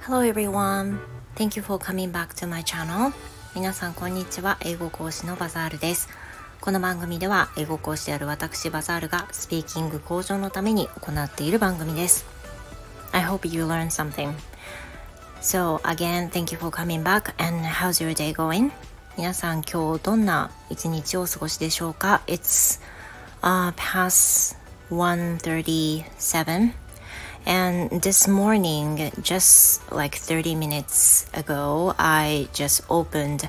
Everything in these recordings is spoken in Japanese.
Hello everyone. Thank you for coming back to my channel. 皆さんこんにちは。英語講師のバザールです。この番組では英語講師である私バザールがスピーキング向上のために行っている番組です。I hope you learn something. So again, thank you for coming back and how's your day going? 皆さん今日どんな一日をお過ごしでしょうか ?It's、uh, past 1.37 And this morning, just like 30 minutes ago, I just opened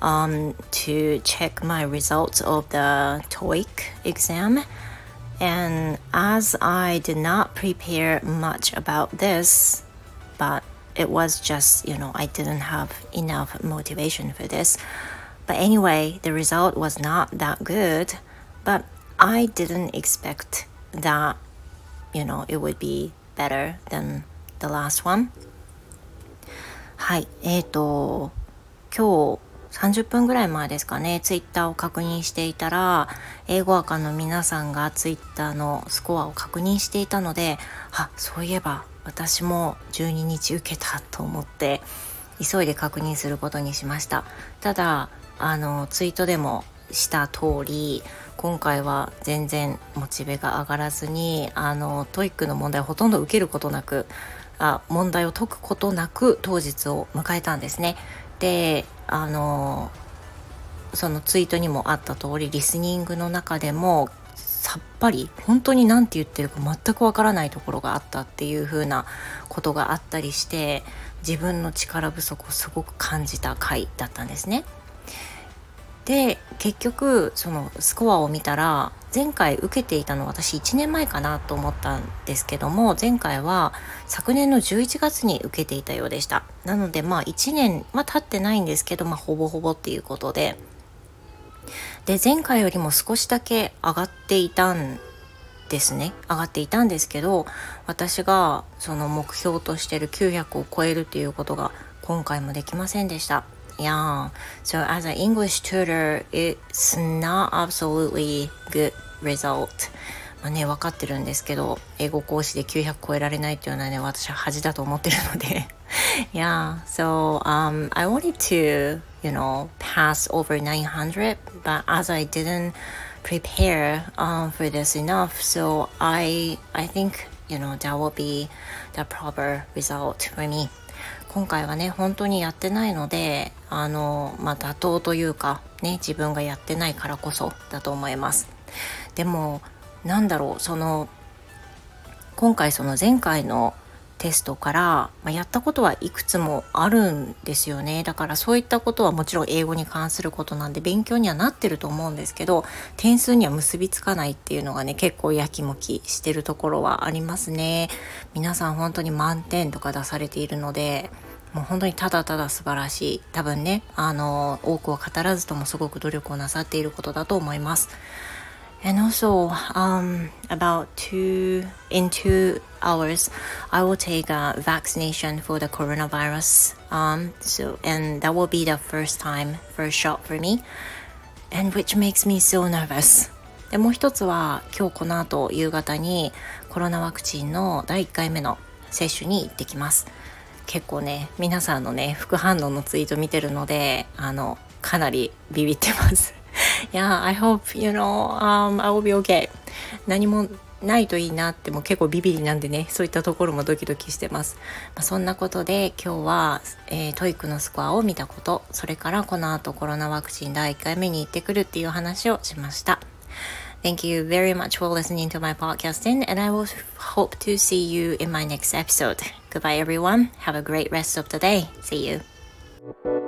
um, to check my results of the TOEIC exam. And as I did not prepare much about this, but it was just, you know, I didn't have enough motivation for this. But anyway, the result was not that good, but I didn't expect that, you know, it would be better than the last one. はいえーと今日30分ぐらい前ですかねツイッターを確認していたら英語赤の皆さんがツイッターのスコアを確認していたのであそういえば私も12日受けたと思って急いで確認することにしました。ただあのツイートでもした通り今回は全然モチベが上がらずにあの TOEIC の問題をほとんど受けることなくあ問題を解くことなく当日を迎えたんですね。であのそのツイートにもあった通りリスニングの中でもさっぱり本当に何て言ってるか全くわからないところがあったっていう風なことがあったりして自分の力不足をすごく感じた回だったんですね。で結局そのスコアを見たら前回受けていたの私1年前かなと思ったんですけども前回は昨年の11月に受けていたようでした。なのでまあ1年は経ってないんですけどまあほぼほぼっていうことで。で前回よりも少しだけ上がっていたんですね。上がっていたんですけど私がその目標としてる900を超えるっていうことが今回もできませんでした。Yeah. So as an English tutor, it's not absolutely good result. まあね、分かってるんですけど、英語講師で900超えられないっていうのはね、私は恥だと思ってるので。yeah, so um, I wanted to, you know, pass over 900, but as I didn't prepare um, for this enough, so I, I think, you know, that will be the proper result for me. 今回はね本当にやってないのであのまあ妥当というかね自分がやってないからこそだと思いますでもなんだろうその今回その前回のテストから、まあ、やったことはいくつもあるんですよね。だからそういったことはもちろん英語に関することなんで勉強にはなってると思うんですけど点数には結びつかないっていうのがね結構やきもきしてるところはありますね。皆さん本当に満点とか出されているのでもう本当にただただ素晴らしい。多分ねあの多くは語らずともすごく努力をなさっていることだと思います。And also, um, about two in two hours, I will take a vaccination for the coronavirus. Um, so and that will be the first time, first shot for me, and which makes me so nervous. でもう一つは今日この後夕方にコロナワクチンの第1回目の接種に行ってきます。結構ね皆さんのね副反応のツイート見てるのであのかなりビビってます。Yeah, I hope, you know, um, I will be okay. 何もないといいなっても結構ビビりなんでねそういったところもドキドキしてます、まあ、そんなことで今日は、えー、トイックのスコアを見たことそれからこの後コロナワクチン第1回目に行ってくるっていう話をしました Thank you very much for listening to my podcasting and I will hope to see you in my next episode. Goodbye everyone. Have a great rest of the day. See you.